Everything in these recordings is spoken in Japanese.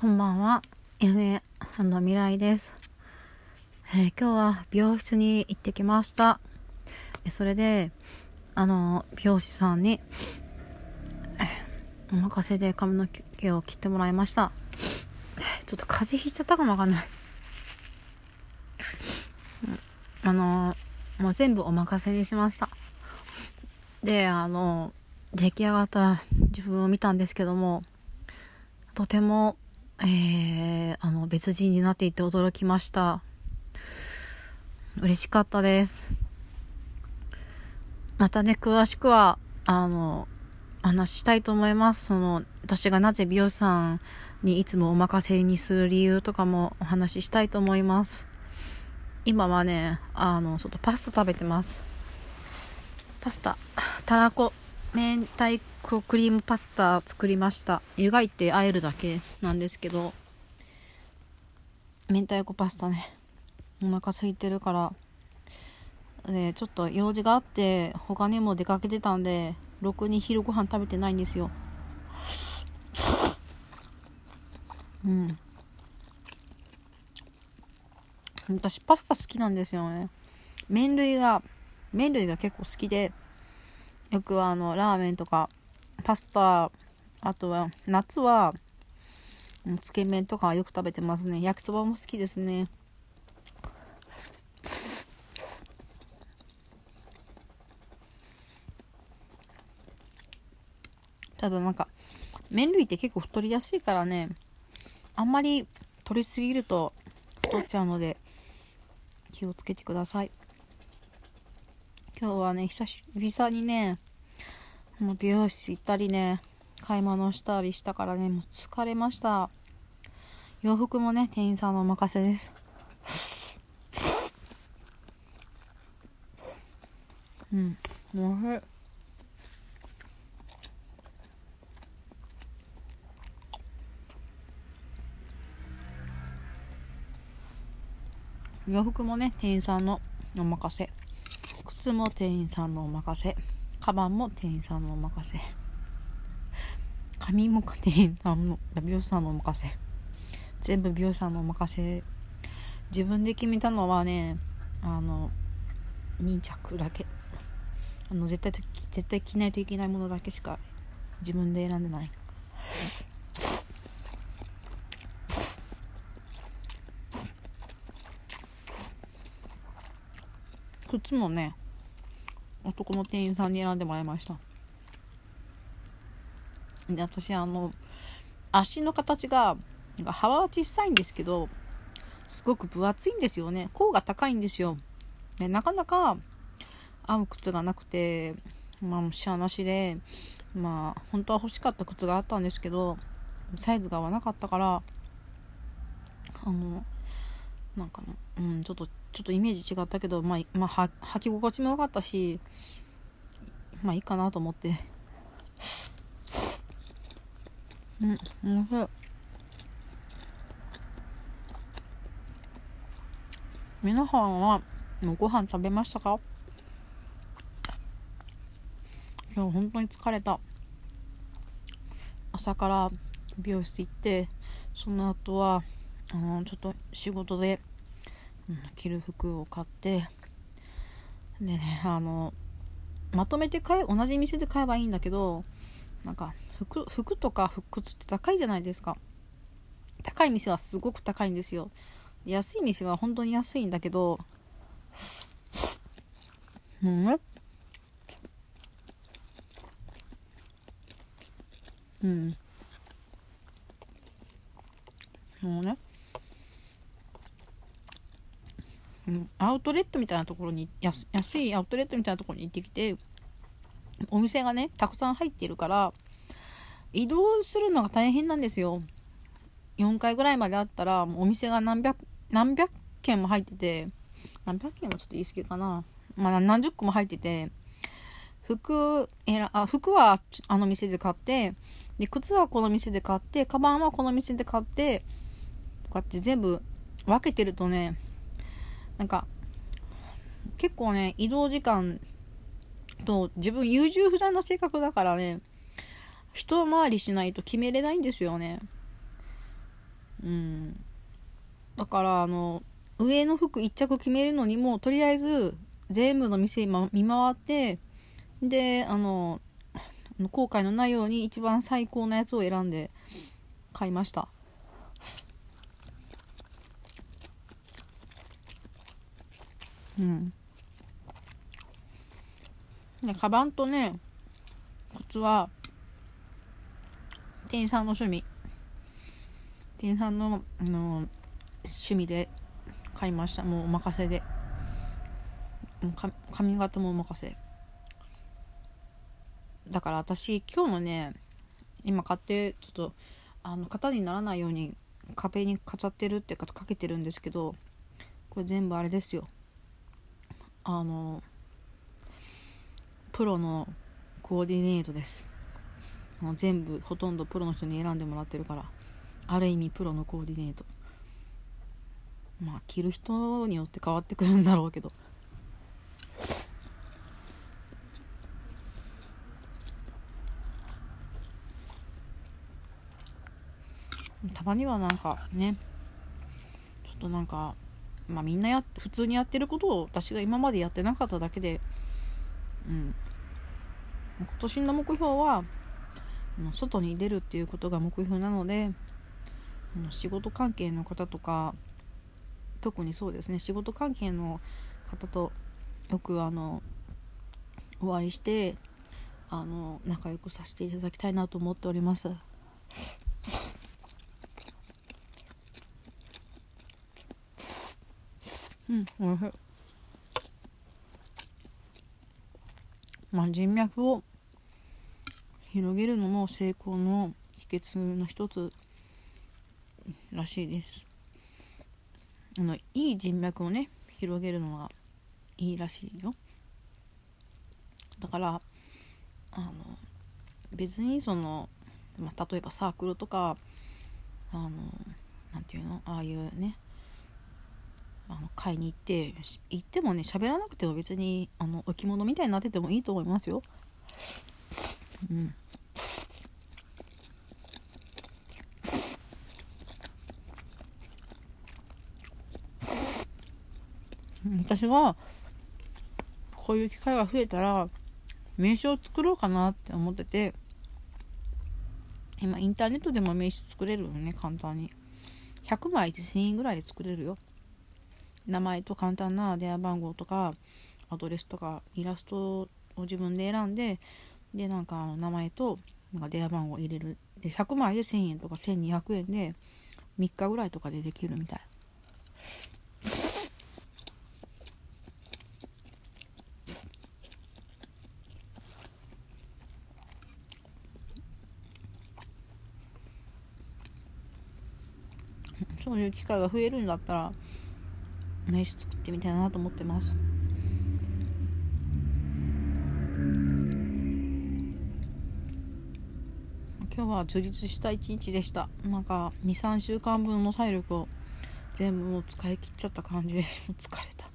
こんばんは。夢未来です、えー今日は美容室に行ってきました。それで、あの、美容師さんに、お任せで髪の毛を切ってもらいました。ちょっと風邪ひいちゃったかもわかんない。あの、もう全部お任せにしました。で、あの、出来上がった自分を見たんですけども、とても、えー、あの、別人になっていて驚きました。嬉しかったです。またね、詳しくは、あの、話ししたいと思います。その、私がなぜ美容師さんにいつもお任せにする理由とかもお話ししたいと思います。今はね、あの、ちょっとパスタ食べてます。パスタ、たらこ、明太子クリームパスタ作りました。湯がいて和えるだけなんですけど。明太子パスタね。お腹空いてるから。でちょっと用事があって他にも出かけてたんでろくに昼ご飯食べてないんですよ。うん。私パスタ好きなんですよね。麺類が麺類が結構好きで。よくあのラーメンとかパスタあとは夏はつけ麺とかよく食べてますね。焼きそばも好きですね。ただなんか麺類って結構太りやすいからねあんまり取りすぎると太っちゃうので気をつけてください。今日はね久し々にねもう美容室行ったりね買い物したりしたからねもう疲れました。洋服もね店員さんのお任せです。うん。おいしい。洋服もね店員さんのお任せ靴も店員さんのお任せ。カバンも店員さんのお任せ。髪も店員さんの美容師さんのお任せ。全部美容師さんのお任せ。自分で決めたのはねあの2着だけ。あの絶対絶対着ないといけないものだけしか自分で選んでない。靴もね男の店員さんに選んでもらいました。で私あの足の形がなんか幅は小さいんですけどすごく分厚いんですよね。甲が高いんですよ。でなかなか合う靴がなくてまあしゃなしでまあ本当は欲しかった靴があったんですけどサイズが合わなかったからあのなんかね、うん、ちょっと、ちょっとイメージ違ったけど、まあ、まあ、は履き心地も良かったし、まあいいかなと思って。うん、面白い。皆さんは、もうご飯食べましたか？今日本当に疲れた。朝から美容室行って、その後は、あのちょっと仕事で、着る服を買ってでねあのまとめて買え同じ店で買えばいいんだけどなんか服服とか靴って高いじゃないですか。高い店はすごく高いんですよ。安い店は本当に安いんだけどうん。ねうん。もうねうんアウトレットみたいなところに安いアウトレットみたいなところに行ってきてお店がねたくさん入っているから移動するのが大変なんですよ。4階ぐらいまであったらお店が何百何百軒も入ってて何百軒はちょっと言い過ぎかな。まあ何十個も入ってて服選あ服はあの店で買ってで靴はこの店で買ってカバンはこの店で買ってこうやって全部分けてるとねなんか結構ね移動時間と自分優柔不断な性格だからね一回りしないと決めれないんですよね。うん。だからあの上の服1着決めるのにもとりあえず全部の店見回ってであの後悔のないように一番最高なやつを選んで買いました。うん。ねカバンとね靴は店員さんの趣味。店員さんのあの趣味で買いました。もうお任せで。もう髪型もお任せ。だから私今日のね今買ってちょっとあの型にならないように壁に飾ってるっていうかかけてるんですけどこれ全部あれですよ。あのプロのコーディネートです。もう全部ほとんどプロの人に選んでもらってるからある意味プロのコーディネート。まあ着る人によって変わってくるんだろうけど。たまにはなんかねちょっとなんかまあみんなや普通にやってることを私が今までやってなかっただけでうん今年の目標は外に出るっていうことが目標なので仕事関係の方とか特にそうですね仕事関係の方とよくあのお会いしてあの仲良くさせていただきたいなと思っております。うん、おいしい。まあ、人脈を広げるのも成功の秘訣の一つらしいです。あのいい人脈をね広げるのはいいらしいよ。だからあの別にその、まあ、例えばサークルとかあのなんていうの？ああいうねあの買いに行って行ってもね喋らなくても別にあの置物みたいになっててもいいと思いますよ。うん。私がこういう機会が増えたら名刺を作ろうかなって思ってて今インターネットでも名刺作れるよね簡単に100枚1000円ぐらいで作れるよ名前と簡単な電話番号とかアドレスとかイラストを自分で選んででなんか名前となんか電話番号入れる。で100枚で1000円とか1200円で3日ぐらいとかでできるみたい。そういう機会が増えるんだったら名刺作ってみたいなと思ってます。今日は充実した一日でした。なんか23週間分の体力を全部もう使い切っちゃった感じで疲れた。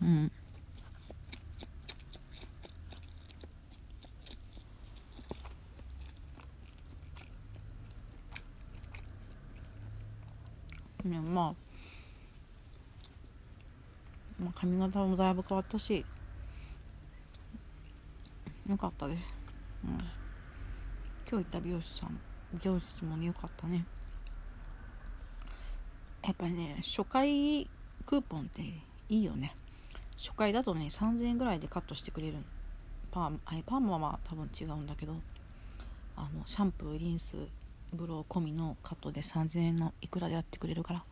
うん。ねまあまあ、髪型もだいぶ変わったしよかったです、うん、今日行った美容師さん美容室もねよかったね。やっぱりね初回クーポンっていいよね。初回だとね3000円ぐらいでカットしてくれる。パーマパーマは多分違うんだけどあのシャンプーリンスブロー込みのカットで3000円のいくらでやってくれるから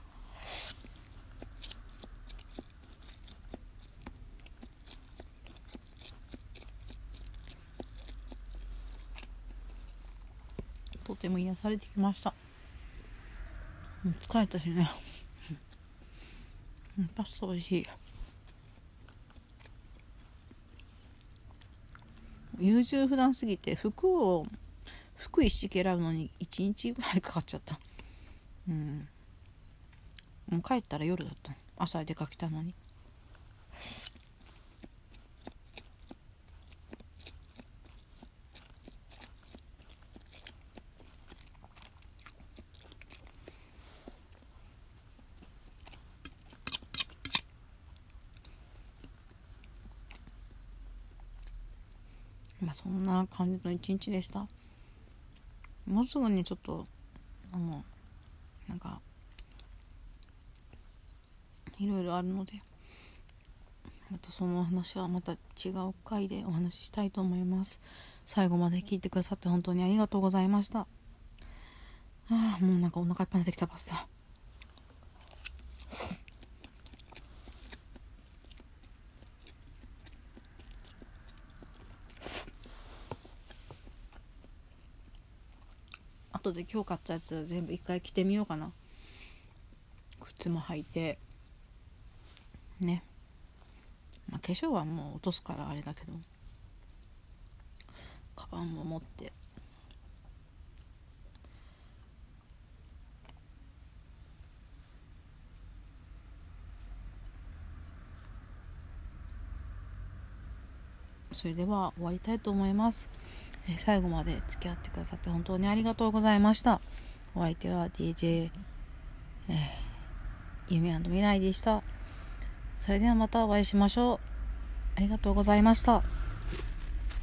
とても癒されてきました。疲れたしね。パスタ美味しい。優柔不断すぎて服を服一式選ぶのに1日ぐらいかかっちゃった。うん。もう帰ったら夜だった朝出かけたのに。まあそんな感じの一日でした。もうすぐにちょっとあのなんかいろいろあるのでまたその話はまた違う回でお話ししたいと思います。最後まで聞いてくださって本当にありがとうございました。ああもうなんかお腹いっぱいになってきたパスタ。後で今日買ったやつ全部一回着てみようかな。靴も履いて。ね、まあ、化粧はもう落とすからあれだけど。カバンも持って。それでは終わりたいと思います。最後まで付き合ってくださって本当にありがとうございました。お相手は DJ、えー、夢未来でした。それではまたお会いしましょう。ありがとうございました。